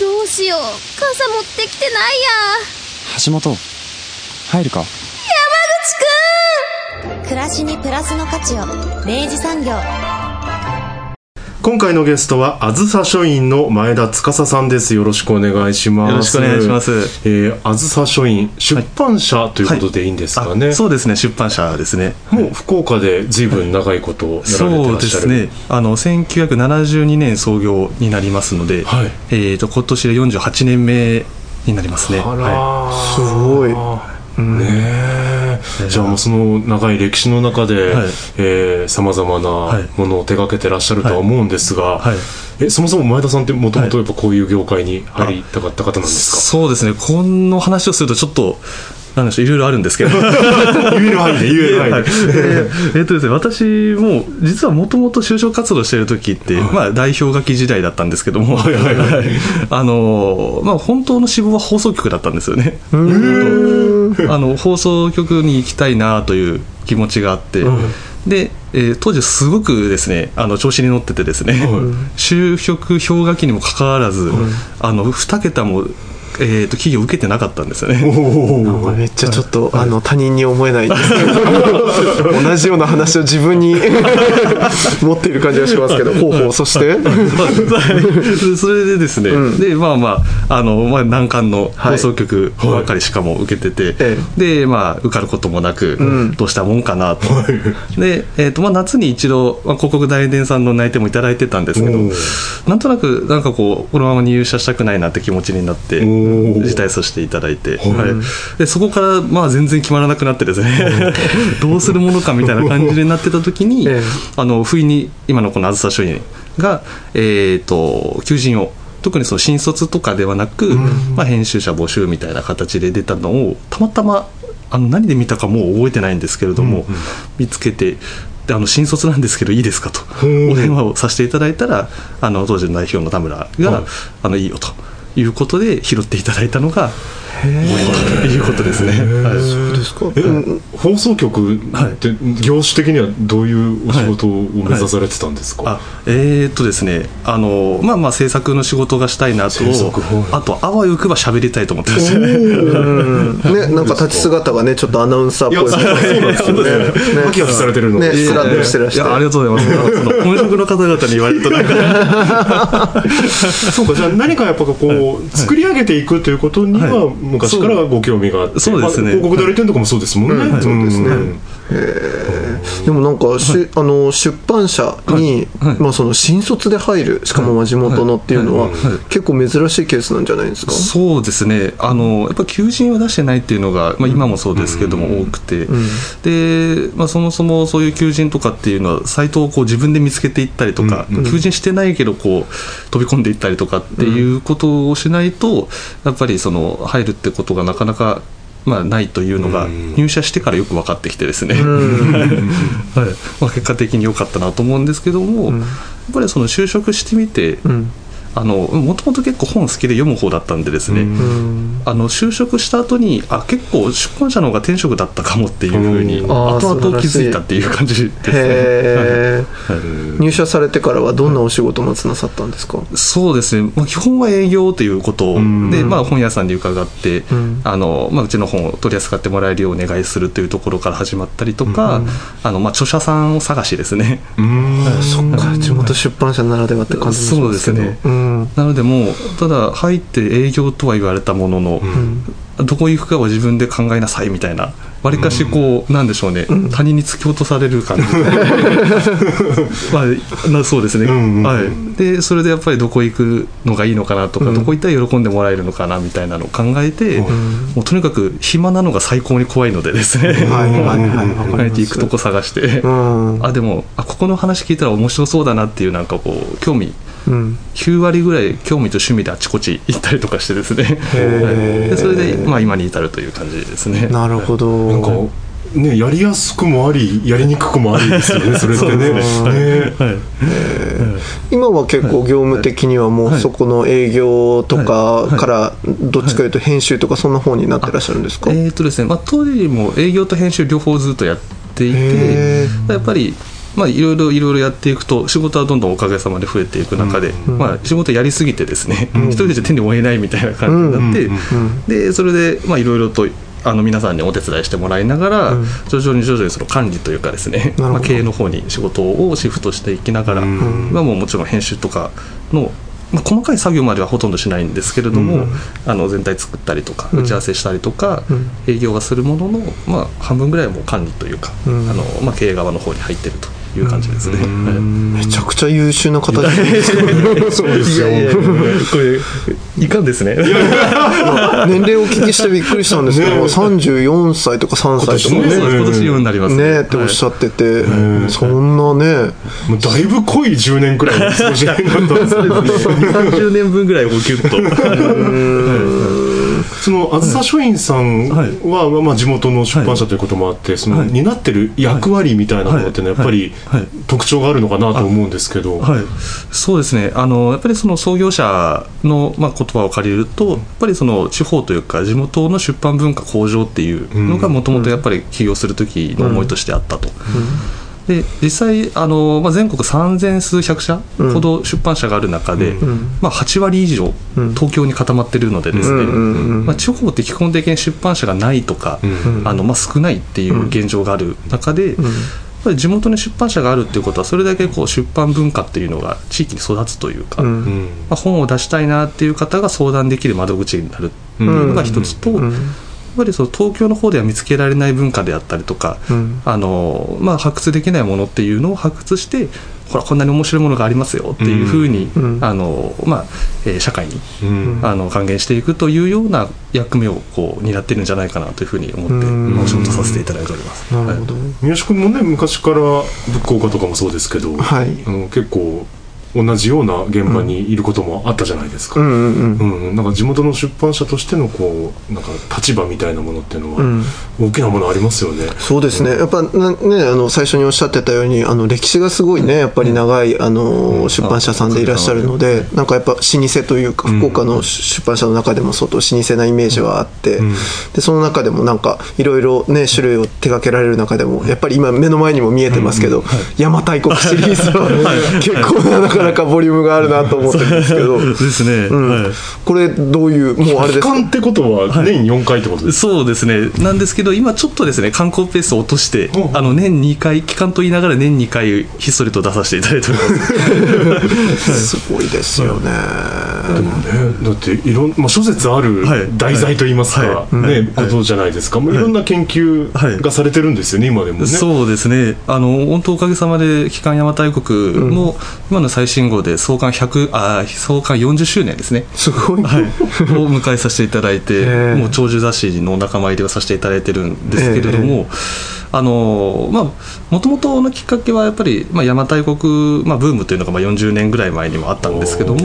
どうしよう。傘持ってきてないや。橋本、入るか？暮らしにプラスの価値を。明治産業今回のゲストはあずさ書院の前田司さんです。よろしくお願いします。よろしくお願いします。えーあずさ書院出版社ということでいいんですかね、あそうですね。出版社ですね。もう福岡で随分長いことやられてそうらっしゃる。ですね。あの1972年創業になりますので、はい。えー、と今年で48年目になりますね。あらはすごい。ねえじゃあもうその長い歴史の中ではい。さまざまなものを手掛けてらっしゃるとは思うんですが、はい。えそもそも前田さんってもともとやっぱこういう業界に入りたかった方なんいですか？そうですね。この話をするとちょっとなんでしょういろいろあるんですけど。言える範囲で言える範囲で、はい。えっとですね、私も実はもともと就職活動してる時って、まあ、代表書き時代だったんですけども、はいはいはい。あのまあ、本当の志望は放送局だったんですよね。あの放送局に行きたいなという気持ちがあって、で、えー当時すごくですねあの調子に乗っててですね、就職氷河期にもかかわらず、あの2桁も、えー、と企業受けてなかったんですよね。めっちゃちょっと、あの他人に思えないですけど同じような話を自分に 持っている感じがしますけどほうほうそして？はい。それでですね、でまあまああの、まあ、難関の放送局ばっかりしかも受けてて、えでまあ受かることもなく、どうしたもんかなと、で、えーとまあ、夏に一度、まあ、広告代理店さんの内定もいただいてたんですけどなんとなくなんかこうこのまま入社したくないなって気持ちになってー辞退させていただいて、はい、でそこからまあ全然決まらなくなってですね。どうするものかみたいな感じになってた時に、ええ。あの不意に今のこのあずさ書院が、えー、と求人を特にその新卒とかではなく、まあ、編集者募集みたいな形で出たのをたまたまあの何で見たかもう覚えてないんですけれども、見つけて。であの新卒なんですけどいいですかとお電話をさせていただいたらあの当時の代表の田村が、あのいいよということで拾っていただいたのがいうことですね。はい。そうですか、放送局って業種的にはどういうお仕事を目指されてたんですか、あえーっとですね。あのまあまあ制作の仕事がしたいなとあとあわよくば喋りたいと思ってました ねなんか立ち姿がねちょっとアナウンサーっぽい。いやそうなんですよね。ハキハキされてるの。ねスラッとしてらっしゃるいやありがとうございます。その本職の方々に言われるとなんか。そうかじゃあ何かやっぱこう作り上げていくということには昔からご興味があって、そうですねまあ広告代理店とかもそうですもんね、うん。そうですね。んでもなんかし、あの出版社に、まあ、その新卒で入るしかもまあ地元のっていうのは、結構珍しいケースなんじゃないですか？そうですね。あのやっぱ求人を出してないっていうのが、まあ、今もそうですけども、多くて、で、まあ、そもそもそういう求人とかっていうのはサイトをこう自分で見つけていったりとか、求人してないけどこう飛び込んでいったりとかっていうことをしないとやっぱりその入るってことがなかなかまあ、ないというのが入社してからよく分かってきてですね、はい。まあ、結果的に良かったなと思うんですけども、やっぱりその就職してみて、んあのもともと結構本好きで読む方だったんでですね、あの就職した後にあ結構出版社の方が転職だったかもっていうふうに後々気づいたっていう感じですね。入社されてからはどんなお仕事をまずなさったんですか、そうですね、まあ、基本は営業ということで、まあ、本屋さんに伺って、ん。あのまあ、うちの本を取り扱ってもらえるようお願いするというところから始まったりとか、あのまあ、著者さんを探しですね。そっか地元出版社ならではって感じもしそうますけど。ですね、うんなのでもうただ入って営業とは言われたものの、どこ行くかは自分で考えなさいみたいなわりかしこう、なんでしょうね、他人に突き落とされる感じ まあなそうですね、はい、でそれでやっぱりどこ行くのがいいのかなとか、どこ行ったら喜んでもらえるのかなみたいなのを考えて、もうとにかく暇なのが最高に怖いのでですね、はいはいはいわかりますあえて行くとこ探して、うん。あでもあここの話聞いたら面白そうだなっていうなんかこう興味うん。9割ぐらい興味と趣味であちこち行ったりとかしてですね。でそれで、まあ、今に至るという感じですね。なるほど。なんかねやりやすくもありやりにくくもありですよね それってね。ね。はい。今は結構業務的にはもうそこの営業とかからどっちかいうと編集とかそんな方になってらっしゃるんですか？えーとですね。まあ、当時も営業と編集両方ずっとやっていへてやっぱりまあ、いろいろいろいろやっていくと仕事はどんどんおかげさまで増えていく中で、まあ、仕事やりすぎてですね、一人じゃ手に負えないみたいな感じになって、でそれでまあいろいろとあの皆さんにお手伝いしてもらいながら、徐々に徐々にその管理というかですね、まあ、経営の方に仕事をシフトしていきながら、今ももちろん編集とかの、まあ、細かい作業まではほとんどしないんですけれども、あの全体作ったりとか打ち合わせしたりとか、営業はするものの、まあ、半分ぐらいはもう管理というか、あのまあ、経営側の方に入ってるという感じですね。はいめちゃくちゃ優秀な方じゃないですか。そうですよ。これいかんですね。年齢をお聞きしてびっくりしたんですけど、ね。34歳とか3歳とかね。今年ね今年4になりますね。っておっしゃってて、そんなね。もうだいぶ濃い10年くらいの過ごし方だったんですね。30年分ぐらいをギュッと。そのあずさ書院さんはい。は、まあ、地元の出版社ということもあって、そのはい。担ってる役割みたいなものっていうのはやっぱり特徴があるのかなと思うんですけど、はい、そうですね。あのやっぱりその創業者の、まあ、言葉を借りるとやっぱりその地方というか地元の出版文化向上っていうのがもともとやっぱり起業する時の思いとしてあったと。で実際あの、まあ、全国3000数百社ほど出版社がある中で、まあ、8割以上東京に固まってるのでですね、まあ、地方って基本的に出版社がないとか、あのまあ、少ないっていう現状がある中で、やっぱり地元に出版社があるっていうことはそれだけこう出版文化っていうのが地域に育つというか、うん。まあ、本を出したいなっていう方が相談できる窓口になるっていうのが一つと、やっぱりその東京の方では見つけられない文化であったりとか、ん。あのまあ、発掘できないものっていうのを発掘してほらこんなに面白いものがありますよっていうふうに、ん。あのまあえー社会に、うん。あの還元していくというような役目をこう担ってるんじゃないかなというふうに思って、うん。まあお仕事させていただいております。なるほど、三好君もね昔から物価家とかもそうですけど、はい。あの結構同じような現場にいることもあったじゃないですか、うんうんうん。うん、なんか地元の出版社としてのこうなんか立場みたいなものっていうのは、ん。大きなものありますよね。そうですね、やっぱなね、あの最初におっしゃってたように、あの歴史がすごいね、やっぱり長いあの出版社さんでいらっしゃるので、なんかやっぱ老舗というか、福岡の出版社の中でも相当老舗なイメージはあって、でその中でもなんかいろいろね、種類を手掛けられる中でも、やっぱり今、目の前にも見えてますけど、邪馬台国シリーズは結構な、なかなかボリュームがあるなと思ってるんですけど、ですね、うん。はい。これ、どういう、もうあれ期ですか？間ってことは年4回ってことですか、そうですね、なんですけど、今ちょっとですね、観光ペースを落としてう、んあの年2回、期間と言いながら年2回、ひっそりと出させていただいております。すごいですよね。でもね、だっていろん、まあ、諸説あるはい。題材といいますか、はい。ねはい。ことじゃないですか、もうい。ろんな研究がされてるんですよね、今でもね。そうですね、あの本当、おかげさまで、帰還邪馬台国も、今の最新号で創刊100あ創刊40周年ですね。すごい。はい、を迎えさせていただいて、ええ。もう長寿雑誌の仲間入りをさせていただいてるんですけれども、あのまあ、もともとのきっかけはやっぱり、まあ、邪馬台国、まあ、ブームというのがまあ40年ぐらい前にもあったんですけども、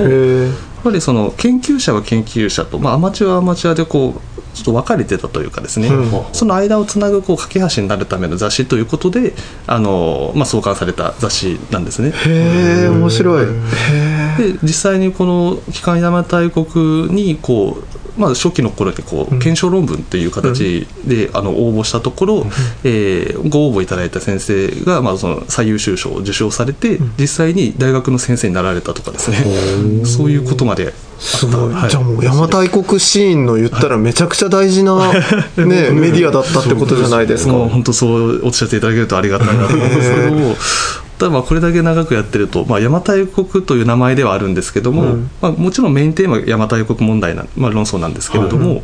ぱりその研究者は研究者と、まあ、アマチュアはアマチュアでこうちょっと分かれてたというかですね、うんその間をつなぐこう架け橋になるための雑誌ということであの、まあ、創刊された雑誌なんですね。え、へえ、面白い。へえ。で実際にこの帰還邪馬台国にこう、まあ、初期の頃にこう検証論文っていう形で、あの応募したところ、えーご応募いただいた先生が、まあ、その最優秀賞を受賞されて、実際に大学の先生になられたとかですね。そういうことまですごい、はい。じゃあもう邪馬台国シーンの言ったらめちゃくちゃ大事な、ね、メディアだったってことじゃないですか。本当そうおっしゃっていただけるとありがたいなと思うんですけども。ただまあこれだけ長くやってると、まあ、邪馬台国という名前ではあるんですけども、まあ、もちろんメインテーマは邪馬台国問題な、まあ、論争なんですけれども、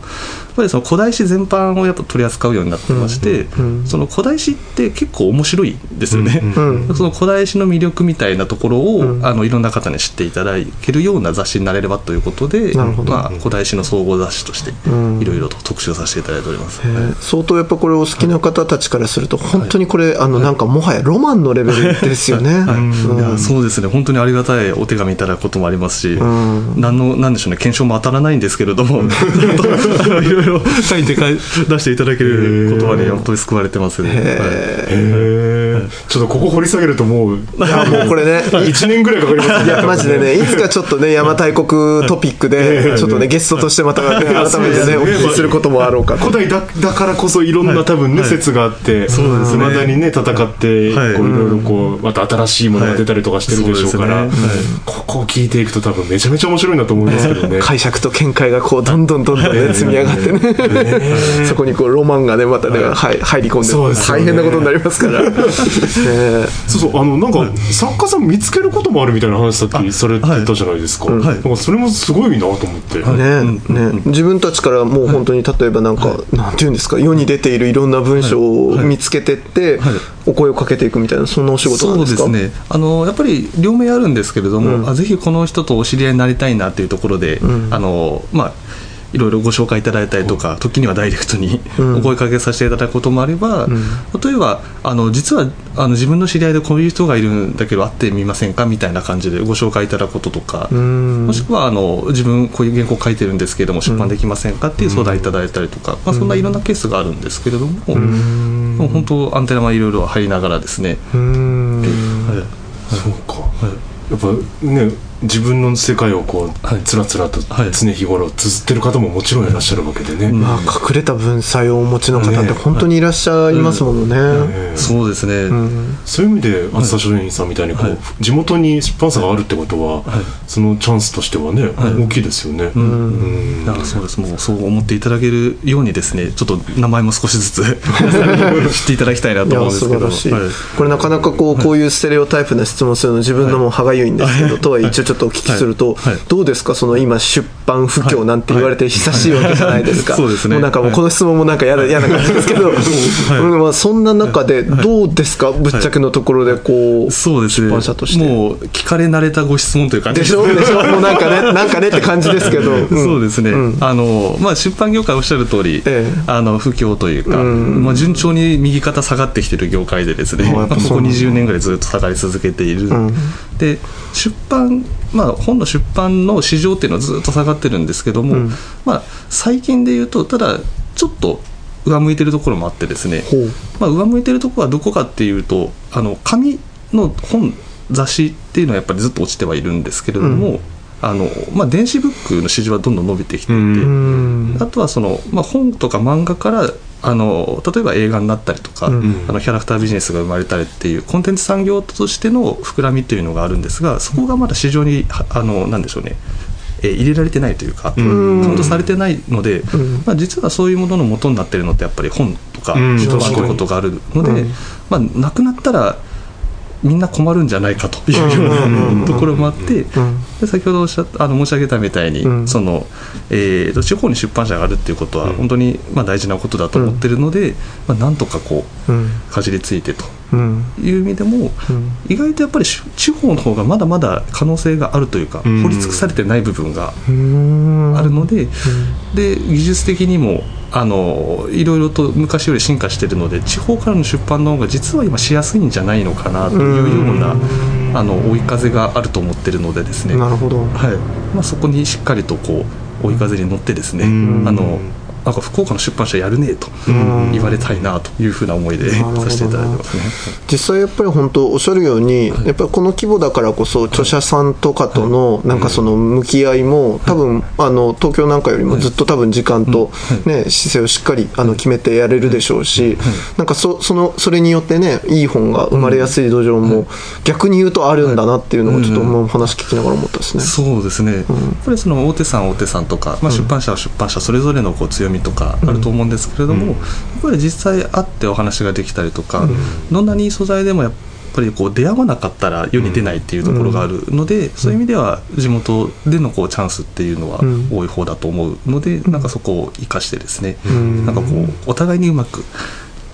ぱりその古代史全般をやっぱ取り扱うようになってまして、その古代史って結構面白いんですよね、うんその古代史の魅力みたいなところを、うん。あのいろんな方に知っていただけるような雑誌になれればということで、まあ、古代史の総合雑誌としてん。いろいろと特集させていただいております、えー。相当やっぱこれお好きな方たちからすると本当にこれあのなんかもはやロマンのレベルですよね。うん。いやそうですね。本当にありがたいお手紙いただくこともありますし、ん。なんのなんでしょうね。検証も当たらないんですけれども。いろいろ書いてかい出していただける言葉に本当に救われてますね、ちょっとここ掘り下げるともういやもうこれね。1年ぐらいかかりますいやマジでねいつかちょっとね邪馬台国トピックでちょっとねゲストとしてまた、ね、改めてねお聞きすることもあろうかと。古代だだからこそいろんな多分ね、説があってそうですね。未だにね戦って、はいこういろいろこうまた新しいものが出たりとかしてるでしょうから、はいそうですね。はい。ここを聞いていくと多分めちゃめちゃ面白いなと思いますけどね。解釈と見解がこうどんどんどんどんね積み上がってね そこにこうロマンがねまたねはい。入り込んそうで大変なことになりますから。ね そうそうあのなんか作家さん見つけることもあるみたいな話さっきされてたじゃないですか、はい。なんかそれもすごいなと思って、ねね自分たちからもう本当に例えばなんか、なんていうんですか世に出ているいろんな文章を見つけてって、はい。お声をかけていくみたいなそんなお仕事なんですか？そうですね。あのやっぱり両面あるんですけれども、あぜひこの人とお知り合いになりたいなっていうところで、あのまあいろいろご紹介いただいたりとか、時にはダイレクトにお声かけさせていただくこともあれば、例えばあの実はあの自分の知り合いでこういう人がいるんだけど会ってみませんかみたいな感じでご紹介いただくこととか、もしくはあの自分こういう原稿書いてるんですけれども出版できませんかっていう相談いただいたりとか、まあ、そんないろんなケースがあるんですけれども、もう本当アンテナはいろいろ入りながらですね、うん。はい。そうか、やっぱね自分の世界をこう、はい。つらつらとはい。常日頃綴ってる方ももちろんいらっしゃるわけでね、まあ隠れた文才をお持ちの方ってね。本当にいらっしゃいますものね、ええそうですね、そういう意味で松田書店さんみたいにこう、はい。地元に出版社があるってことは、そのチャンスとしてはね、大きいですよね、うん。なんかそうです。もうそう思っていただけるようにですねちょっと名前も少しずつ 知っていただきたいないと思うんやですけど。素晴らしい、はい。これなかなかこうこういうステレオタイプな質問するの自分のも歯がゆいんですけど、とはいえ一応ちょっとお聞きすると、どうですか？その今出版不況なんて言われて久しいわけじゃないですか、はい。そうですね。もうなんかもうこの質問もなんか嫌な感じですけど、うんまあ、そんな中でどうですか、ぶっちゃけのところでこう、そうですね。出版社として。もう聞かれ慣れたご質問という感じでしょ？でしょ？もうなんかね なんかねって感じですけど、うん。そうですね、あのまあ、出版業界おっしゃる通り、ええ。あの不況というか、まあ、順調に右肩下がってきてる業界でですね、ここぱそうなんだ。20年ぐらいずっと下がり続けている、で出版、まあ、本の出版の市場っていうのはずっと下がってるんですけども、まあ、最近で言うとただちょっと上向いてるところもあってですね、まあ、上向いてるところはどこかっていうとあの紙の本雑誌っていうのはやっぱりずっと落ちてはいるんですけれども、あのまあ、電子ブックの市場はどんどん伸びてきていて、うん。あとはその、まあ、本とか漫画からあの例えば映画になったりとか、うん。あのキャラクタービジネスが生まれたりっていうコンテンツ産業としての膨らみというのがあるんですがそこがまだ市場にはあのなんでしょうねえー入れられてないというか、カん。ウントされてないので、ん。まあ、実はそういうものの元になっているのってやっぱり本とかうん。出版ということがあるので、うん。まあ、なくなったらみんな困るんじゃないかというようなところもあって、で先ほどおっしゃったあの申し上げたみたいに、うん。そのえーと地方に出版社があるっていうことは本当にまあ大事なことだと思ってるので、まあ、なんとかこううん。かじりついてと。うんいう意味でも、うん。意外とやっぱりし地方の方がまだまだ可能性があるというか、うん。掘り尽くされてない部分がうん。あるので、で技術的にもあのいろいろと昔より進化しているので地方からの出版の方が実は今しやすいんじゃないのかなというようなあの追い風があると思ってるのでですね、なるほど。はい。まあ、そこにしっかりとこう追い風に乗ってですね、うん。あのなんか福岡の出版社やるねとん。言われたいなというふうな思いでさせていただいてますね。実際やっぱり本当おっしゃるように、やっぱりこの規模だからこそ著者さんとかとのなんかその向き合いも多分あの東京なんかよりもずっと多分時間とね姿勢をしっかりあの決めてやれるでしょうしなんかそそのそれによってねいい本が生まれやすい土壌も逆に言うとあるんだなっていうのをちょっともう話聞きながら思ったですね。そうですね、やっぱりその大手さん大手さんとか、まあ、出版社は出版社それぞれのこう強みとかあると思うんですけれども、やっぱり実際会ってお話ができたりとか、どんなにいい素材でもやっぱりこう出会わなかったら世に出ないっていうところがあるので、そういう意味では地元でのこうチャンスっていうのはうん。多い方だと思うので、なんかそこを生かしてですね、ん。なんかこうお互いにうまく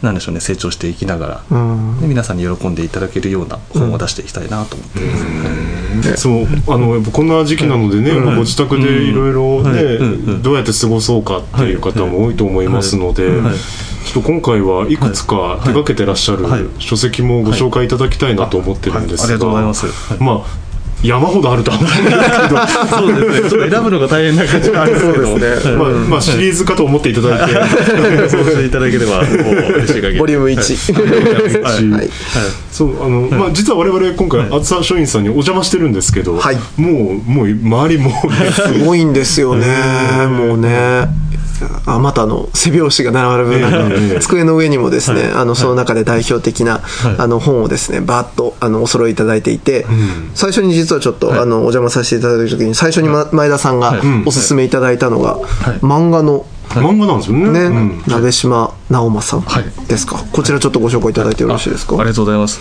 なんでしょうね成長していきながら、うん。で皆さんに喜んでいただけるような本を出していきたいなと思って。ます、そうあのやっぱこんな時期なのでね、うん。ご自宅でいろいろね、どうやって過ごそうかっていう方も多いと思いますので、はい。はい。ちょっと今回はいくつか手掛けてらっしゃるはい。書籍もご紹介いただきたいなと思ってるんですが、はい。ありがとうございます。はい。まあ山ほどあるとは思うんですけど。そうですね。ちょっと選ぶのが大変な感じがあるんですけど。もまあ、まあシリーズかと思っていただいて、そうしていただければもう嬉しい限り。ボリューム1はい。はい。そうあの、まあ実は我々今回あずさ書院さんにお邪魔してるんですけど、はい。もうもう周りも すごいんですよねもうねあまたあの背表紙が並ぶ中え。え机の上にもですね、あのその中で代表的な、あの本をですねバーッとあのお揃いいただいていて、最初に実はちょっと、あのお邪魔させていただいた時に最初に、ま、前田さんがはい。おすすめいただいたのが、い。漫画の漫画なんですよね。ね、うん。鍋島直政はい。ですか、こちらちょっとご紹介いただいてよろしいですか、あありがとうございます。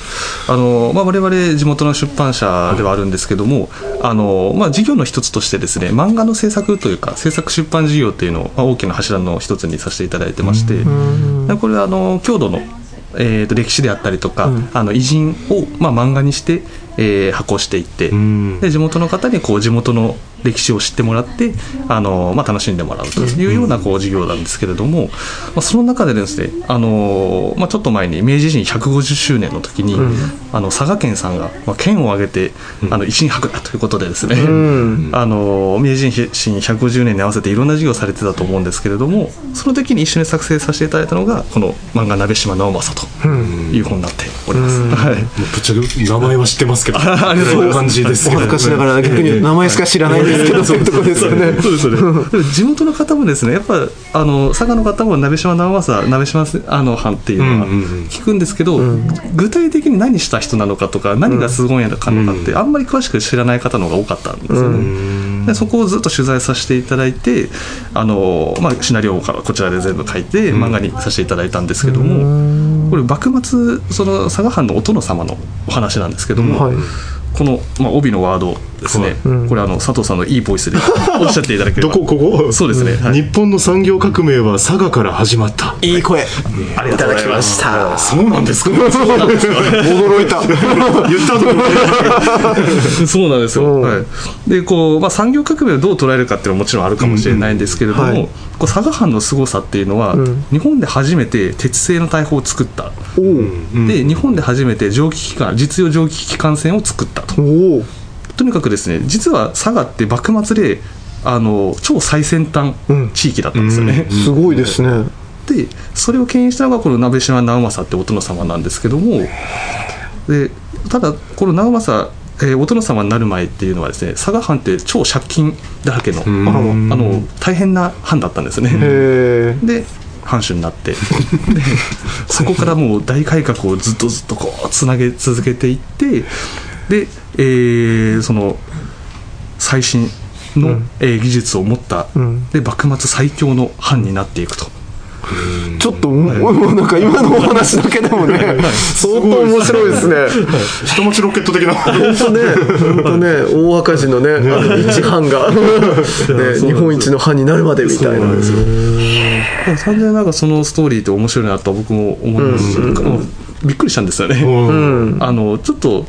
あの、まあ、我々地元の出版社ではあるんですけども、あの、まあ、事業の一つとしてですね、漫画の制作というか、制作出版事業っていうのを、まあ、大きな柱の一つにさせていただいてまして、でこれは、あの、郷土の、えー、と歴史であったりとか、あの偉人を、まあ、漫画にして、えー、発行していって、ん。で地元の方にこう地元の歴史を知ってもらってあの、まあ、楽しんでもらうというようなこう事業なんですけれども、まあ、その中でですねあの、まあ、ちょっと前に明治維新150周年の時に、あの佐賀県さんが、まあ、県を挙げて、あの維新博だということでですね、ん。あの明治維新150年に合わせていろんな事業をされてたと思うんですけれどもその時に一緒に作成させていただいたのがこの漫画「鍋島直政」という本になっております。はい。もうぶっちゃけ名前は知ってますけど、ありがとういます。感じですけど。お恥ずかしながら逆に名前しか知らないんですけどそういうところですよね。そうですよね。地元の方もですね、やっぱあの佐賀の方も鍋島直政、鍋島あの藩っていうのはうんうんうん。聞くんですけど、具体的に何した人なのかとか、何がすごいのかのかって、あんまり詳しく知らない方の方が多かったんですよね。でそこをずっと取材させていただいて、あのまあシナリオからこちらで全部書いて漫画にさせていただいたんですけども、これ幕末その佐賀藩のお殿様のお話なんですけども。はい。この、まあ、帯のワードですね、これあの佐藤さんのいいボイスで おっしゃっていただければ。どこここ？そうですね。はい。日本の産業革命は佐賀から始まった。いい声。いありがとただきまうございますした。そうなんです。か驚 いた言った。と そうなんですよ、うん。はい、でこう、まあ、産業革命をどう捉えるかっていうのはもちろんあるかもしれないんですけれども、うんうんはい。こう佐賀藩の凄さっていうのは、ん。日本で初めて鉄製の大砲を作った、おおで日本で初めて蒸気機関実用蒸気機関船を作ったと。おおとにかくですね実は佐賀って幕末であの超最先端地域だったんですよね、すごいですね。でそれを牽引したのがこの鍋島直政ってお殿様なんですけどもでただこの直政、えーお殿様になる前っていうのはですね佐賀藩って超借金だらけの,、ん。あのあの大変な藩だったんですね。で藩主になって。でそこからもう大改革をずっとずっとこうつなげ続けていってで、えーその最新の、えー技術を持った、ん。で幕末最強の藩になっていくと。ちょっともうなんか今のお話だけでもね 相当面白いですね。下町ロケット的な。本当ね本当ね大赤字のねあの一藩が ね日本一の藩になるまでみたいな完全になんかそのストーリーって面白いなと僕も思いますし、うん。びっくりしたんですよね、うん。あのちょっと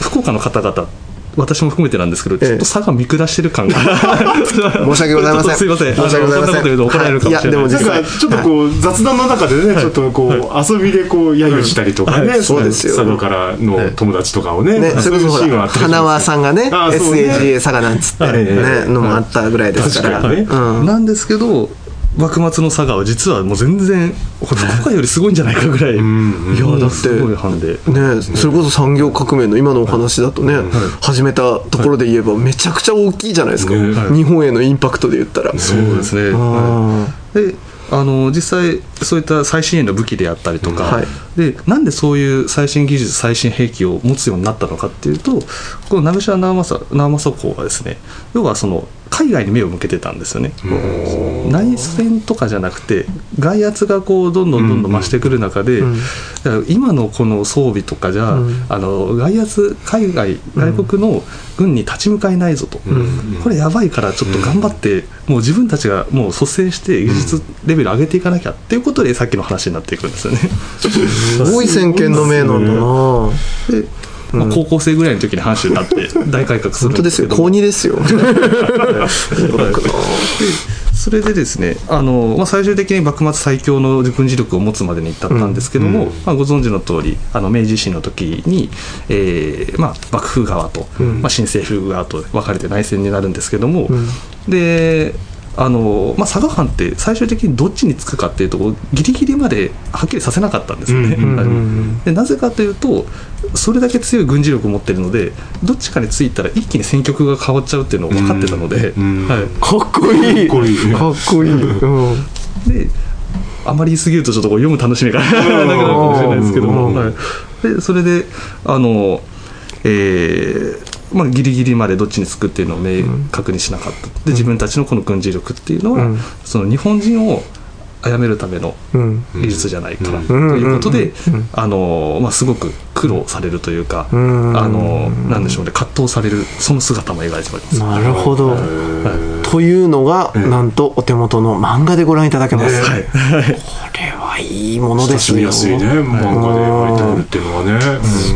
福岡の方々私も含めてなんですけど、ちょっと差が見下してる感が。申し訳ございません。ちょっとすいません。申し訳ございません。あのそんなこと言うと怒られるかもしれないはい。いやでもなんかちょっとこう雑談の中でねちょっとこう遊びでこう揶揄したりとかねはい。そうですよ。佐賀からの友達とかをねね、それこそほそういうシーンは花輪さんがね SAGA 佐賀なんつってねのもあったぐらいですから。ね。うん。なんですけど幕末の佐賀は実はもう全然福岡よりすごいんじゃないかぐらい、いやだすごい藩で。ね、それこそ産業革命の今のお話だとね、始めたところで言えばめちゃくちゃ大きいじゃないですか、ね日本へのインパクトで言ったら、そうですね、あであの実際そういった最新鋭の武器であったりとか、はい。でなんでそういう最新技術最新兵器を持つようになったのかっていうとこの鍋島直政直政公はですね要はその海外に目を向けてたんですよね。内戦とかじゃなくて外圧がこうどんどんどんどん増してくる中で、だから今のこの装備とかじゃ、あの外圧海外外国の軍に立ち向かえないぞと、これやばいからちょっと頑張って、もう自分たちがもう率先して技術レベル上げていかなきゃっていうことでさっきの話になっていくんですよね。すごい先見の明なんだな。でまあ、高校生ぐらいの時に藩主になって大改革する本当ですよ高んですけども2ですよ。それでですねあの、まあ、最終的に幕末最強の軍事力を持つまでに至ったんですけども、まあ、ご存知の通りあの明治維新の時に、えーまあ、幕府側と、まあ、新政府側と分かれて内戦になるんですけども、であのまあ、佐賀藩って最終的にどっちにつくかっていうところギリギリまではっきりさせなかったんですよね。はい でなぜかというとそれだけ強い軍事力を持ってるのでどっちかについたら一気に戦局が変わっちゃうっていうのを分かってたので、うんはい、かっこいい。かっこいい。かっこいい、うん。であまり言い過ぎるとちょっとこう読む楽しみが なくなるかもしれないですけども、うん。はい、でそれであの、えーまあ、ギリギリまでどっちにつくっていうのを明確にしなかった。で自分たちのこの軍事力っていうのは、うん。その日本人を殺めるためのうん。技術じゃないから、うん。ということで、うん。うん。あのまあ、すごく苦労されるというか、うん。あのなんでしょうね葛藤されるその姿も描いております。なるほど、はというのが、なんとお手元の漫画でご覧いただけます、はい。これはいいものですよ。親しみやすいね漫画で。書いてあるっていうのはね、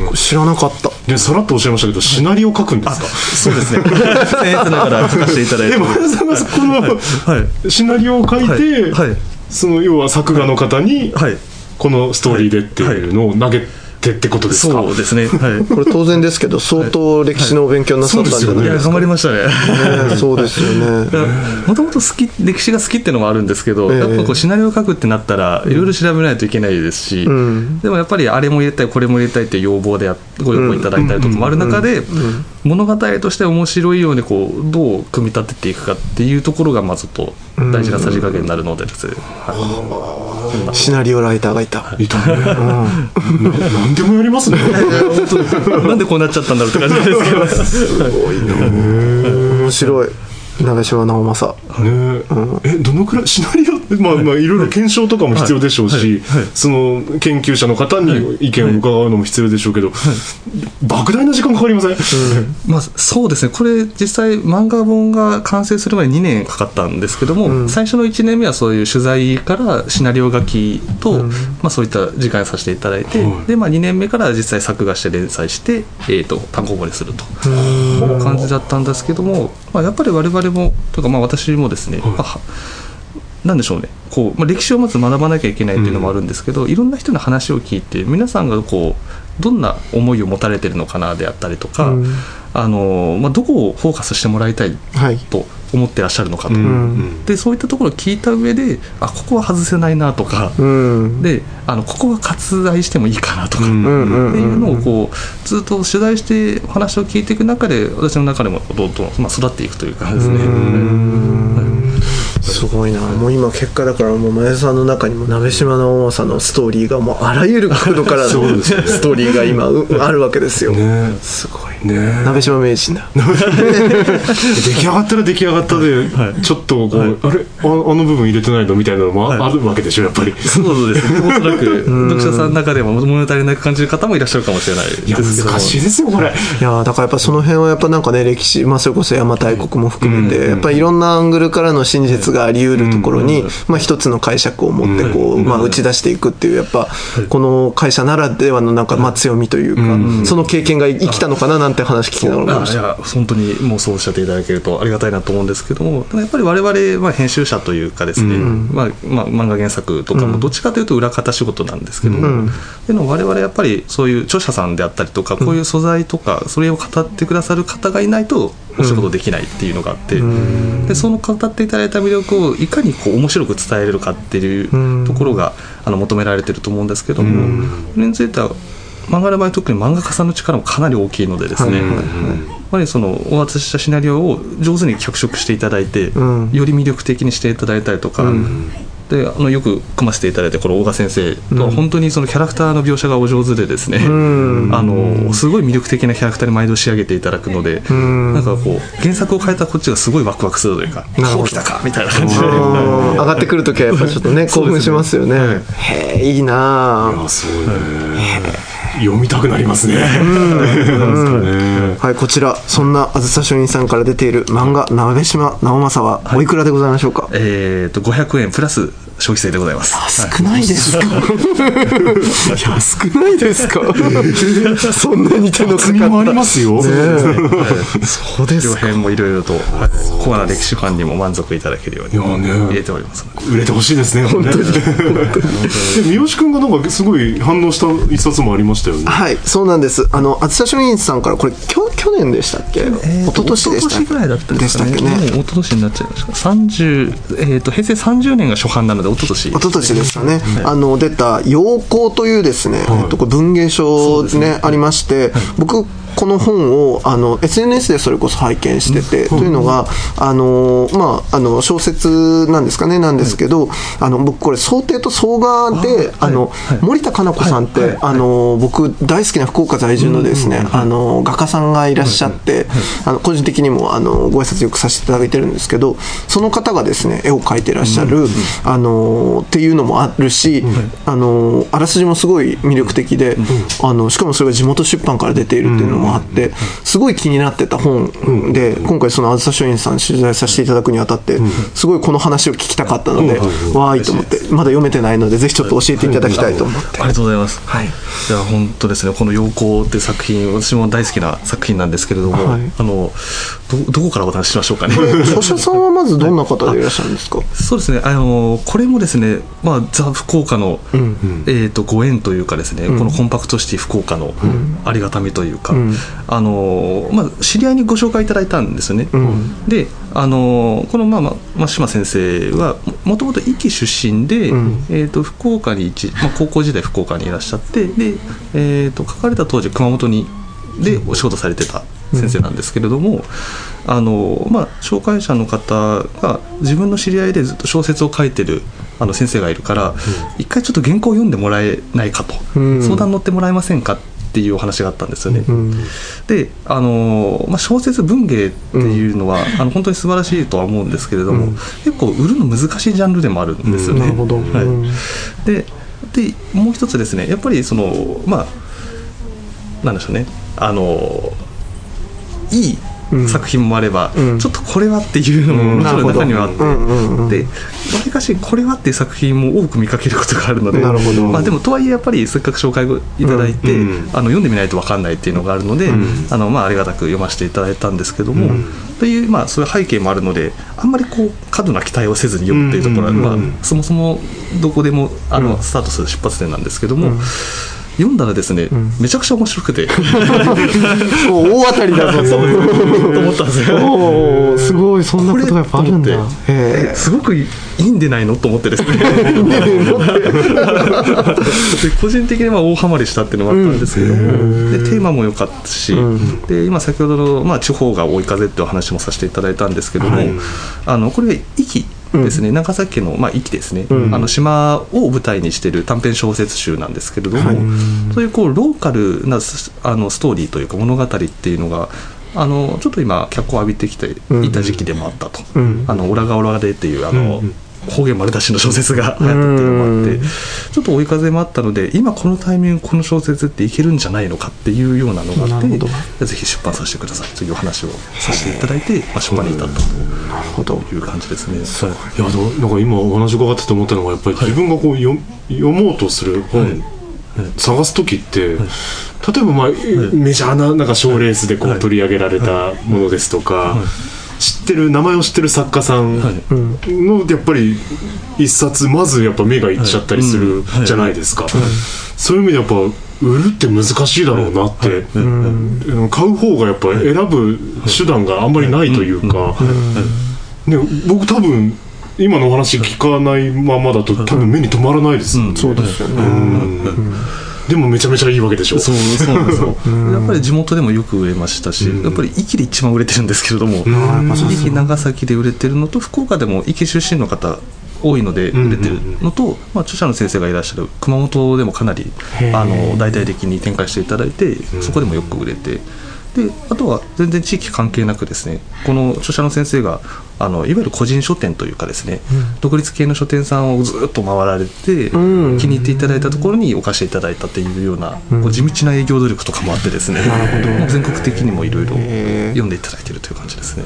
うん。知らなかった。でさらっとおっしゃいましたけどシナリオ書くんですか？そうですね。僭越ながら書かせていただいて。で。前田さんがそこのはい。シナリオを書いて、はい。はいその要は作画の方にはい。このストーリーでっていうのを投げてってことですか、そうですね。はい。これ当然ですけど相当歴史のお勉強なさったんじゃないですか、頑張りましたね。ねそうですよね。もともと好き歴史が好きっていうのもあるんですけど、ええ。やっぱこうシナリオを書くってなったらいろいろ調べないといけないですし、ん。でもやっぱりあれも入れたいこれも入れたいっていう要望であご要望いただいたりとかもある中で、物語として面白いようにこうどう組み立てていくかっていうところがまずと大事なさじ加減になるのでです。ね、はい。シナリオライターがいた。いたね、ななんでもやりますね。なんでこうなっちゃったんだろうって感じですけど。面白い。鍋島直政。ね。えどのくらいシナリオまあまあいろいろ検証とかも必要でしょうし、その研究者の方に意見を伺うのも必要でしょうけど、莫大な時間かかりません、まあ、そうですね。これ実際漫画本が完成するまで2年かかったんですけども、最初の1年目はそういう取材からシナリオ書きと、まあ、そういった時間をさせていただいて、はい。でまあ、2年目から実際作画して連載して、えー、と単行本にすると。いう感じだったんですけども、まあ、やっぱり我々もとかまあ私もですね、まあはなんでしょうね。こう、まあ、歴史をまず学ばなきゃいけないっていうのもあるんですけど、いろんな人の話を聞いて皆さんがこうどんな思いを持たれてるのかなであったりとか、うん。あのまあ、どこをフォーカスしてもらいたいはい。と思ってらっしゃるのかと、ん。でそういったところを聞いた上であここは外せないなとか、うん。であのここは割愛してもいいかなとか、うん。うん。うん。っていうのをこうずっと取材してお話を聞いていく中で私の中でもどんどん、まあ、育っていくというかですね。すごいな。もう今結果だからもう前田さんの中にも鍋島直政のストーリーがもうあらゆる角度からね。ストーリーが今うあるわけですよ、ね。すごいね。鍋島名人だ。出来上がったら出来上がったで、ちょっとこう、あれ？ああの部分入れてないの？みたいなのもあ,、るわけでしょやっぱり。そうですね。おそらく 読者さんの中でも物足りなく感じる方もいらっしゃるかもしれないですいやけど。も。難しいですよこれ。いやーだからやっぱその辺はやっぱなんかね歴史、まあ、それこそ邪馬台国も含めて、やっぱりいろんなアングルからの真実があり得るところに、まあ、一つの解釈を持ってこう、まあ、打ち出していくっていうやっぱこの会社ならではのなんかまあ強みというか、その経験が生きたのかななんて話聞きながら思いや本当にもうそうおっしゃっていただけるとありがたいなと思うんですけどもやっぱり我々、まあ、編集者というかですね、まあまあ、漫画原作とかもどっちかというと裏方仕事なんですけども、でも我々やっぱりそういう著者さんであったりとかこういう素材とかそれを語ってくださる方がいないとお仕事できないっていうのがあって、でその語っていただいた魅力をいかにこう面白く伝えれるかっていうところがあの求められてると思うんですけども、それについては漫画の場合特に漫画家さんの力もかなり大きいのでですね、やっぱりそのお渡ししたシナリオを上手に脚色していただいて、ん。より魅力的にしていただいたりとか、であのよく組ませていただいてこの大賀先生とは本当にそのキャラクターの描写がお上手でですね、あのすごい魅力的なキャラクターに毎度仕上げていただくので、なんかこう原作を変えたこっちがすごいワクワクするというかこうきたかみたいな感じで、上がってくるときはやっぱちょっとね 興奮しますよね。へえいいなああすごいね読みたくなりますね。はいこちら。そんなあずさ書院さんから出ている漫画「鍋島直政」はおいくらでございましょうか、えー、と500円プラス消費税でございます。少ないですか？安くないですか？そんなに手のかかった。厚みもありますよ、そうです両編もいろいろと、はいコアな歴史ファンにも満足いただけるように入れておりますので。売れてほしいですね本当に。で三好君がなんかすごい反応した一冊もありましたよね。はいそうなんです。あの厚田書院さんからこれきょ去年でしたっけ、一昨年でしたっけ？一昨年ぐらいだったんですかね。でしたっけね？もう一昨年になっちゃいました。30、えー、と平成30年が初版なので一昨年一昨年ですかね、あの出た「陽光」というですね、えっと、文芸賞ね。ありまして、僕この本をあの SNS でそれこそ拝見してて、というのがあの、まあ、あの小説なんですかねなんですけど、あの僕これ想定と総画であの、森田加奈子さんって、あの僕大好きな福岡在住のですね、あの画家さんがいらっしゃって、あの個人的にもあのご挨拶よくさせていただいてるんですけどその方がですね絵を描いてらっしゃる、あのっていうのもあるし、あのあらすじもすごい魅力的で、あのしかもそれが地元出版から出ているっていうのもあって、すごい気になってた本で、今回そのあずさ書院さん取材させていただくにあたって、すごいこの話を聞きたかったので、わーいと思ってまだ読めてないのでぜひちょっと教えていただきたいと思って。ありがとうございます。はい。いや本当ですねこの陽光っていう作品私も大好きな作品なんですけれども、はい。あのどどこからお話ししましょうかね？著者さんはまずどんな方でいらっしゃるんですか？そうですねあのこれもですね、まあ、ザ・福岡の、えー、とご縁というかですね、このコンパクトシティ福岡のありがたみというか、んあのまあ、知り合いにご紹介いただいたんですよね。ん。であのこの、まあまあまあ、島先生はももともと壱岐出身で、ん。えー、と福岡に一、まあ、高校時代福岡にいらっしゃってで、えー、と書かれた当時熊本にでお仕事されてた先生なんですけれども、あのまあ、紹介者の方が自分の知り合いでずっと小説を書いてるあの先生がいるから、一回ちょっと原稿を読んでもらえないかと、うん。相談乗ってもらえませんかっていうお話があったんですよね。ん。であの、まあ、小説文芸っていうのは、あの本当に素晴らしいとは思うんですけれども、結構売るの難しいジャンルでもあるんですよね。なるほど。はい。うん。ででもう一つですねやっぱりそのまあなんでしょうね。あのいいうん作品もあれば、うん。ちょっとこれはっていうのももちろん中にはあって、でわりかしこれはっていう作品も多く見かけることがあるのでまあ、でもとはいえやっぱりせっかく紹介をいただいて、うん。うんあの読んでみないと分かんないっていうのがあるので、あのまあ、ありがたく読ませていただいたんですけども、という、まあ、そういう背景もあるのであんまりこう過度な期待をせずに読むっていうところは、まあ、そもそもどこでもあの、スタートする出発点なんですけども、読んだらですね、めちゃくちゃ面白くて。お大当たりだぞと。と思ったんですよ。すごいそんなことがやっぱあるんだ。すごくいいんでないのと思ってですね。で個人的には大ハマりしたっていうのもあったんですけども、でテーマも良かったし、で今先ほどの、まあ、地方が追い風っていうお話もさせていただいたんですけども、あのこれ壱岐ですね、長崎県の、まあ、壱岐ですね、あの島を舞台にしている短編小説集なんですけれども、そういうこうローカルなスあのストーリーというか物語っていうのがあのちょっと今脚光を浴びてきていた時期でもあったと「ん。あのオラがオラで」っていうあの、方言丸出しの小説が流行ったっていうのもあって、ちょっと追い風もあったので今このタイミングこの小説っていけるんじゃないのかっていうようなのがあってぜひ出版させてくださいというお話をさせていただいて、まあ、出版に至ったという感じですね。はいいやどなんか今お話伺ってて思ったのがやっぱり自分がこう読読もうとする本、探す時って、例えば、まあメジャーななんか賞レースでこう取り上げられたものですとか、知ってる名前を知ってる作家さんはい。のやっぱり一冊まずやっぱ目がいっちゃったりするじゃないですか、そういう意味でやっぱ売るって難しいだろうなって、うん。買う方がやっぱ選ぶ手段があんまりないというか、ね、僕多分今のお話聞かないままだと多分目に留まらないですそうですよね。うんでもめちゃめちゃいいわけでしょ。そうそうなんですよ。やっぱり地元でもよく売れましたし、やっぱり壱岐で一番売れてるんですけれども、壱岐長崎で売れてるのと福岡でも壱岐出身の方多いので売れてるのと、まあ、著者の先生がいらっしゃる熊本でもかなりあの大々的に展開していただいてそこでもよく売れて。であとは全然地域関係なくですねこの著者の先生があのいわゆる個人書店というかですね、独立系の書店さんをずっと回られて、うん。気に入っていただいたところにお貸しいただいたというような、こう地道な営業努力とかもあってですね、全国的にもいろいろ読んでいただいているという感じですね。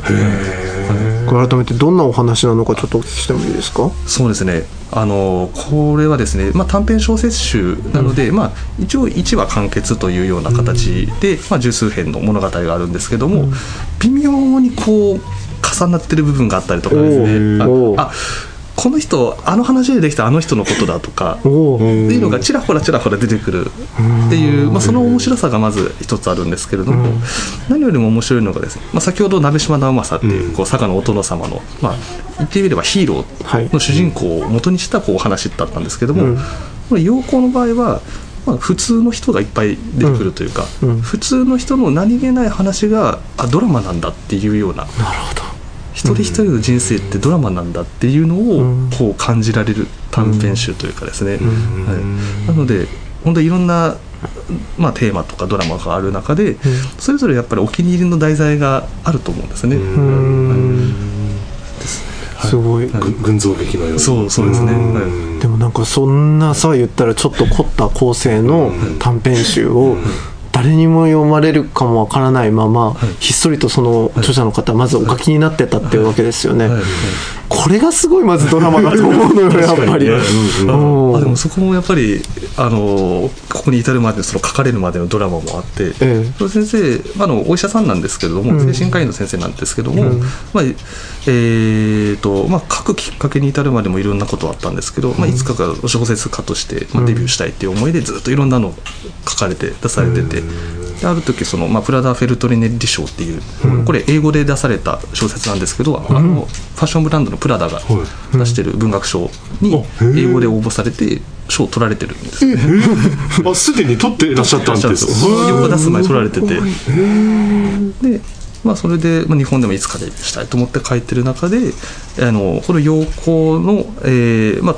これ改めてどんなお話なのかちょっとお聞きしてもいいですか？そうですね。あのこれはですね、まあ、短編小説集なので、まあ、一応1話完結というような形で、まあ、十数編の物語があるんですけども、微妙にこう重なってる部分があったりとかですね。ああこの人あの話でできたあの人のことだとかっていうのがちらほらちらほら出てくるっていう、まあ、その面白さがまず一つあるんですけれども、何よりも面白いのがですね、まあ、先ほど鍋島直政っていうこう佐賀のお殿様の、まあ、言ってみればヒーローの主人公を元にしたこうお話だったんですけども、うん。これ陽光の場合は、まあ、普通の人がいっぱい出てくるというか、うん。うん。普通の人の何気ない話があドラマなんだっていうようななるほど。一人一人の人生ってドラマなんだっていうのうん。をこう感じられる短編集というかですね、はい、なので本当にいろんな、まあ、テーマとかドラマがある中で、それぞれやっぱりお気に入りの題材があると思うんですね。すごい。ぐ群像劇のようにそうそうですね、はい。でもなんかそんなさ言ったらちょっと凝った構成の短編集を誰にも読まれるかもわからないままひっそりとその著者の方まずお書きになってたっていうわけですよね。はい。はいこれがすごいまずドラマだと思うのよやっぱり。確かにねうん。あでもそこもやっぱりあのここに至るまでその書かれるまでのドラマもあって、ええ。その先生あのお医者さんなんですけれども、うん。精神科医の先生なんですけども、うん。まあえーとまあ、書くきっかけに至るまでもいろんなことあったんですけど、まあ、いつかが小説家として、まあ、デビューしたいっていう思いでずっといろんなの書かれて出されてて。である時その、まあ、プラダ・フェルトリネッリ賞っていう、これ英語で出された小説なんですけど、あのファッションブランドのプラダが出してる文学賞に英語で応募されて賞を取られてるんですよあすでに撮ってらっしゃったんです。4日出す前に取られてて。で、まあ、それで、まあ、日本でもいつかデビューしたいと思って書いてる中であのこの陽光の、えーまあ、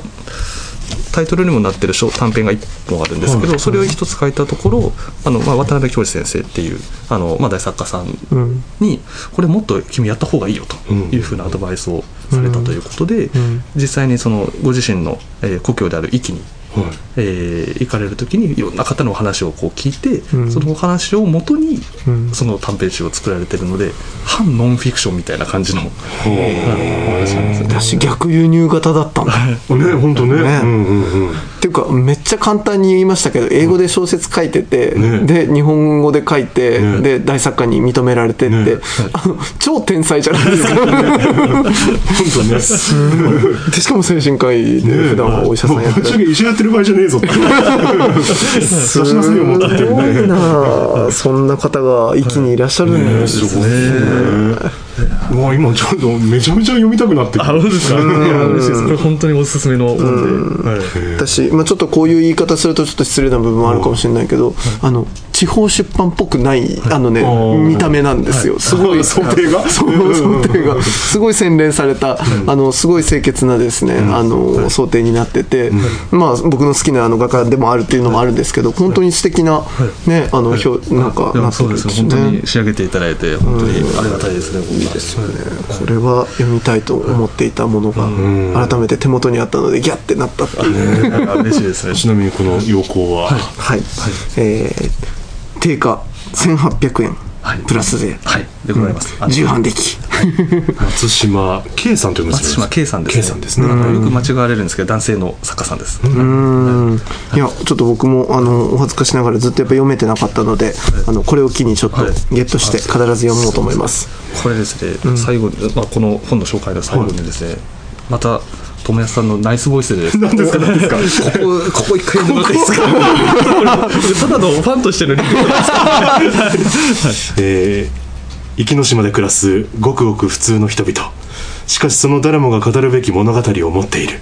タイトルにもなってる小短編が1本あるんですけど、それを一つ書いたところあの、まあ、渡辺教授先生っていうあの、まあ、大作家さんうん。にこれもっと君やった方がいいよというふうなアドバイスをされたということで、ん。実際にそのご自身の、えー故郷である壱岐に、はいえー行かれる時にいろんな方のお話をこう聞いて、うん。そのお話をもとに、うん。その短編集を作られてるので反ノンフィクションみたいな感じの、お話なんですよね。私逆輸入型だったんだ。ね本当ね。ね。うんうんうんっていうかめっちゃ簡単に言いましたけど英語で小説書いてて、ね。で日本語で書いて、ね。で大作家に認められてって、ね。あの超天才じゃないですか。本当ね。でしかも精神科医で普段はお医者さんやって。てぶっちゃけ医者やってる場合じゃねえぞって。すごいねなあそんな方が一気にいらっしゃるんですねもう今ちょっとめちゃめちゃ読みたくなってくるそうですか？嬉しいです。これ本当におすすめの本で。はい私、まあ、ちょっとこういう言い方するとちょっと失礼な部分もあるかもしれないけど、あの地方出版っぽくない、あのね見た目なんですよ、すごい想定が。想定が。すごい洗練された、あのすごい清潔なですね、あの想定になってて、まあ僕の好きなあの画家でもあるっていうのもあるんですけど本当に素敵なねあの表なんかなってるそうんです本当に仕上げていただいて本当にありがたいですね。いいですよね。これは読みたいと思っていたものが改めて手元にあったのでギャッてなったっていう。嬉しいですね。ちなみにこの陽光は。はい、えー定価1800円、はい。プラス税、はい。でございます。あの重版的松島圭さんという松島圭さんですね。圭さんですね。よく間違われるんですけど男性の作家さんです。うーん。いやちょっと僕もあのお恥ずかしながらずっとやっぱ読めてなかったので、あのこれを機にちょっとはい。ゲットして必ず読もうと思います、これですね、最後に、まあ、この本の紹介の最後にですね、また友安さんのナイスボイスで。ですね、ですか何ですか？ここここ一回っていいですか？ただのファンとしてのリクエスト えー、壱岐島で暮らすごくごく普通の人々。しかしその誰もが語るべき物語を持っている。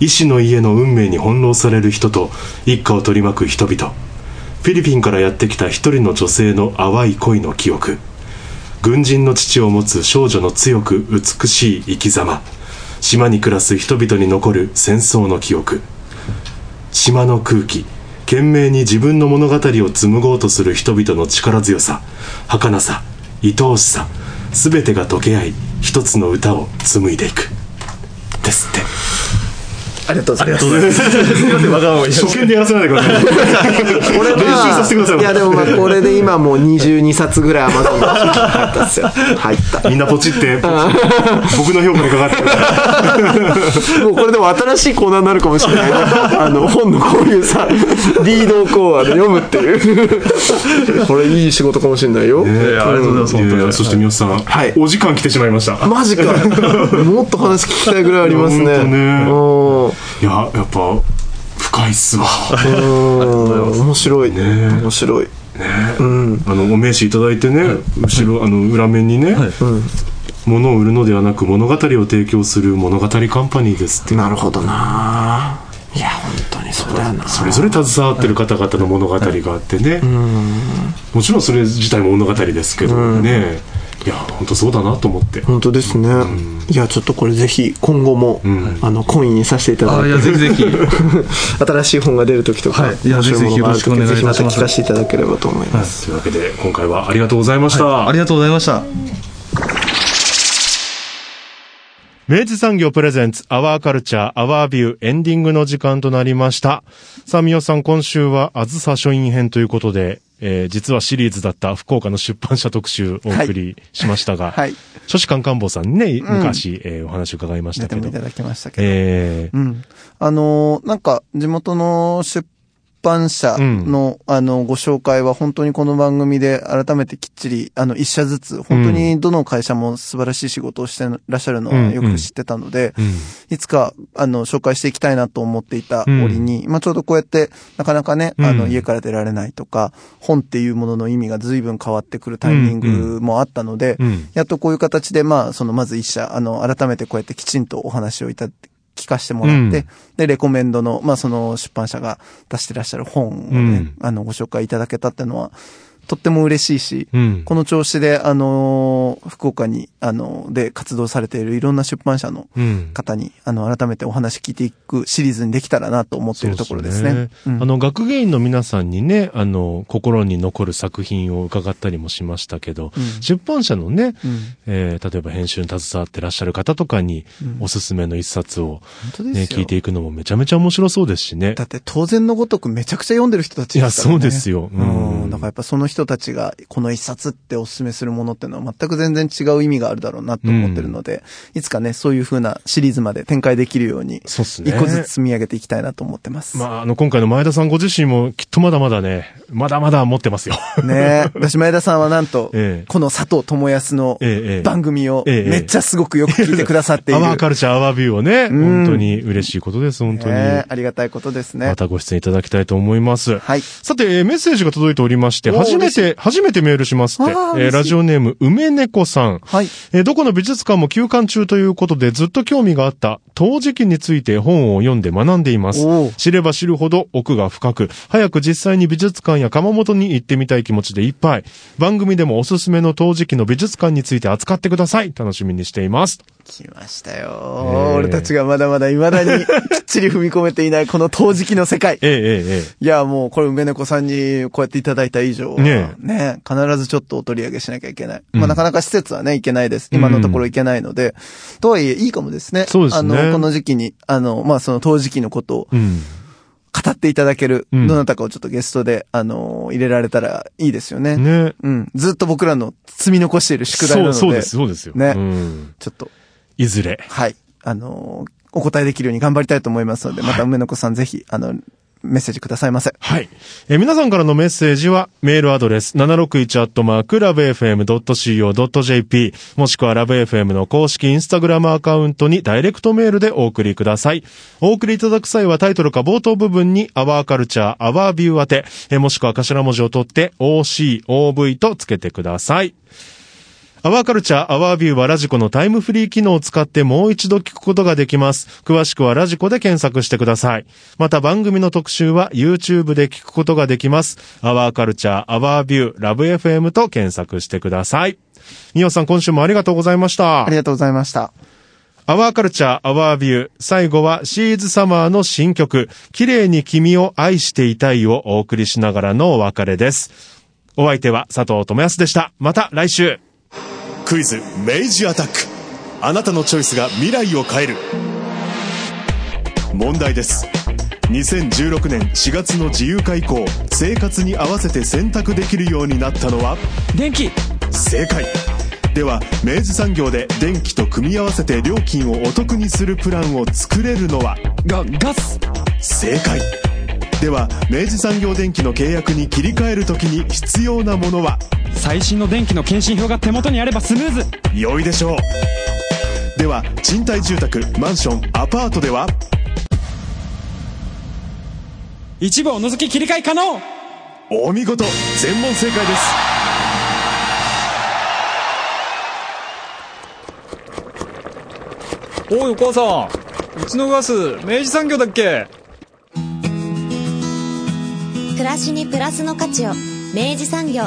医師の家の運命に翻弄される人と一家を取り巻く人々。フィリピンからやってきた一人の女性の淡い恋の記憶。軍人の父を持つ少女の強く美しい生き様島に暮らす人々に残る戦争の記憶。島の空気懸命に自分の物語を紡ごうとする人々の力強さ儚さ愛おしさ全てが溶け合い一つの歌を紡いでいく。ですって。ありがとうございます。初見でやらせないでくださいこれ練習させてくださいいやでもまあこれで今もう22冊ぐらいアマゾンに入ったっすよ。入った。みんなポチって僕の評価にかかってくださいもうこれでも新しいコーナーになるかもしれないね。あの本のこういうさリードをこうあの読むっていう。これいい仕事かもしれないよ。いやありがとうございます本当にいやそして三好さん、はいお時間来てしまいましたマジか。もっと話聞きたいぐらいありますね。本当ねうんいややっぱ深いっすわ。うん。面白い。ね。面白い。うん。あのお名刺いただいてね、後ろあの裏面にね、はい。物を売るのではなく物語を提供する物語カンパニーですって。なるほどな。いや本当にそうだよな。それぞれ携わってる方々の物語があってね、もちろんそれ自体も物語ですけどね、いや本当そうだなと思って、本当ですね。いやちょっとこれぜひ今後も、ん。あのコインにさせていただいて。あいやぜひぜひ。新しい本が出る時とか、はい。いや面白ものがある時ぜひよろしくお願いいぜひまたしたます聞かせていただければと思います。というわけで今回はありがとうございました、ありがとうございました。明治産業プレゼンツアワーカルチャーアワービューエンディングの時間となりました。さあ、みおさん、今週はあずさ書院編ということで、えー実はシリーズだった福岡の出版社特集をお送りしましたが、はい。書士官官房さんにね、昔、えーお話を伺いましたけどいた。だきましたけど。えーうん。あのーなんか、地元の出版社の、あの、ご紹介は本当にこの番組で改めてきっちり、あの、一社ずつ、本当にどの会社も素晴らしい仕事をしてらっしゃるのはよく知ってたので、うん。いつか、あの、紹介していきたいなと思っていた折に、まあちょうどこうやって、なかなかね、あの、うん家から出られないとか、本っていうものの意味が随分変わってくるタイミングもあったので、うん。やっとこういう形で、まあ、その、まず一社、あの、改めてこうやってきちんとお話をいた、聞かせてもらって、うん。で、レコメンドの、まあ、その出版社が出してらっしゃる本をね、うん。あの、ご紹介いただけたってのは、とっても嬉しいし、うんこの調子で、あのー福岡に、あの、で活動されているいろんな出版社のうん方に、あの、改めてお話聞いていくシリーズにできたらなと思っているところですね。うんあの、学芸員の皆さんにね、あの、心に残る作品を伺ったりもしましたけど、うん出版社のね、うんえー例えば編集に携わってらっしゃる方とかに、おすすめの一冊を、ね、よ聞いていくのもめちゃめちゃ面白そうですしねだ。って当然のごとくめちゃくちゃ読んでる人たちいや、ですからね。そうですよ。ううんん。だからやっぱその人たちがこの一冊ってお勧めするものっていうのは全く全然違う意味があるだろうなと思ってるので、いつかね、そういう風なシリーズまで展開できるように、そうっすね一個ずつ積み上げていきたいなと思ってます。まあ、あの、今回の前田さんご自身もきっとまだまだね、まだまだ持ってますよ。ね 私前田さんはなんと、ええこの佐藤智康のええええ番組をええめっちゃすごくよく聞いてくださっている。アワーカルチャー、アワービューをね、ん本当に嬉しいことです、本当に。ねありがたいことですねま。たご出演いただきたいと思います。はい。さて、えーメッセージが届いておりまして、初めて、初めてメールしますってえーラジオネーム、梅猫さん。はい。えーどこの美術館も休館中ということでずっと興味があった陶磁器について本を読んで学んでいます。知れば知るほど奥が深く、早く実際に美術館や窯元に行ってみたい気持ちでいっぱい。番組でもおすすめの陶磁器の美術館について扱ってください。楽しみにしています。来ましたよ、ええ俺たちがまだまだ未だに きっちり踏み込めていないこの陶磁器の世界。えええええいや、もう、これ、梅猫さんにこうやっていただいた以上は、ねね必ずちょっとお取り上げしなきゃいけない。うんまあ、なかなか施設はね、行けないです。今のところ行けないので、とはいえ、いいかもですね。そうですねあの、この時期に、あの、まあ、その陶磁器のことをえうん。語っていただける、うんどなたかをちょっとゲストで、あの、入れられたらいいですよね。ねうん。ずっと僕らの積み残している宿題なので、そう、そうです、そうですよ。ねうん。ちょっと、いずれ。はい。あの、お答えできるように頑張りたいと思いますので、また梅の子さんぜひ、あの、メッセージくださいませ。はい。えー皆さんからのメッセージは、メールアドレス、761-lovefm.co.jp、もしくはラブ FM の公式インスタグラムアカウントにダイレクトメールでお送りください。お送りいただく際はタイトルか冒頭部分に、アワーカルチャー、アワービュー宛て、えーもしくは頭文字を取って OCOV とつけてください。アワーカルチャー、アワービューはラジコのタイムフリー機能を使ってもう一度聞くことができます。詳しくはラジコで検索してください。また番組の特集は YouTube で聞くことができます。アワーカルチャー、アワービュー、ラブ FM と検索してください。みおさん、今週もありがとうございましたあり。がとうございました。アワーカルチャー、アワービュー。最後はシーズサマーの新曲、綺麗に君を愛していたいをお送りしながらのお別れです。お相手は佐藤智康でした。また来週。クイズ明治アタック。あなたのチョイスが未来を変える。問題です。2016年4月の自由化以降生活に合わせて選択できるようになったのは？電気。正解。では明治産業で電気と組み合わせて料金をお得にするプランを作れるのは？がガス。正解。では明治産業電機の契約に切り替えるときに必要なものは？最新の電気の検針票が手元にあればスムーズ。良いでしょう。では賃貸住宅マンションアパートでは？一部を除き切り替え可能。お見事。全問正解です。おいお母さん。うちのガス明治産業だっけ？暮らしにプラスの価値を明治産業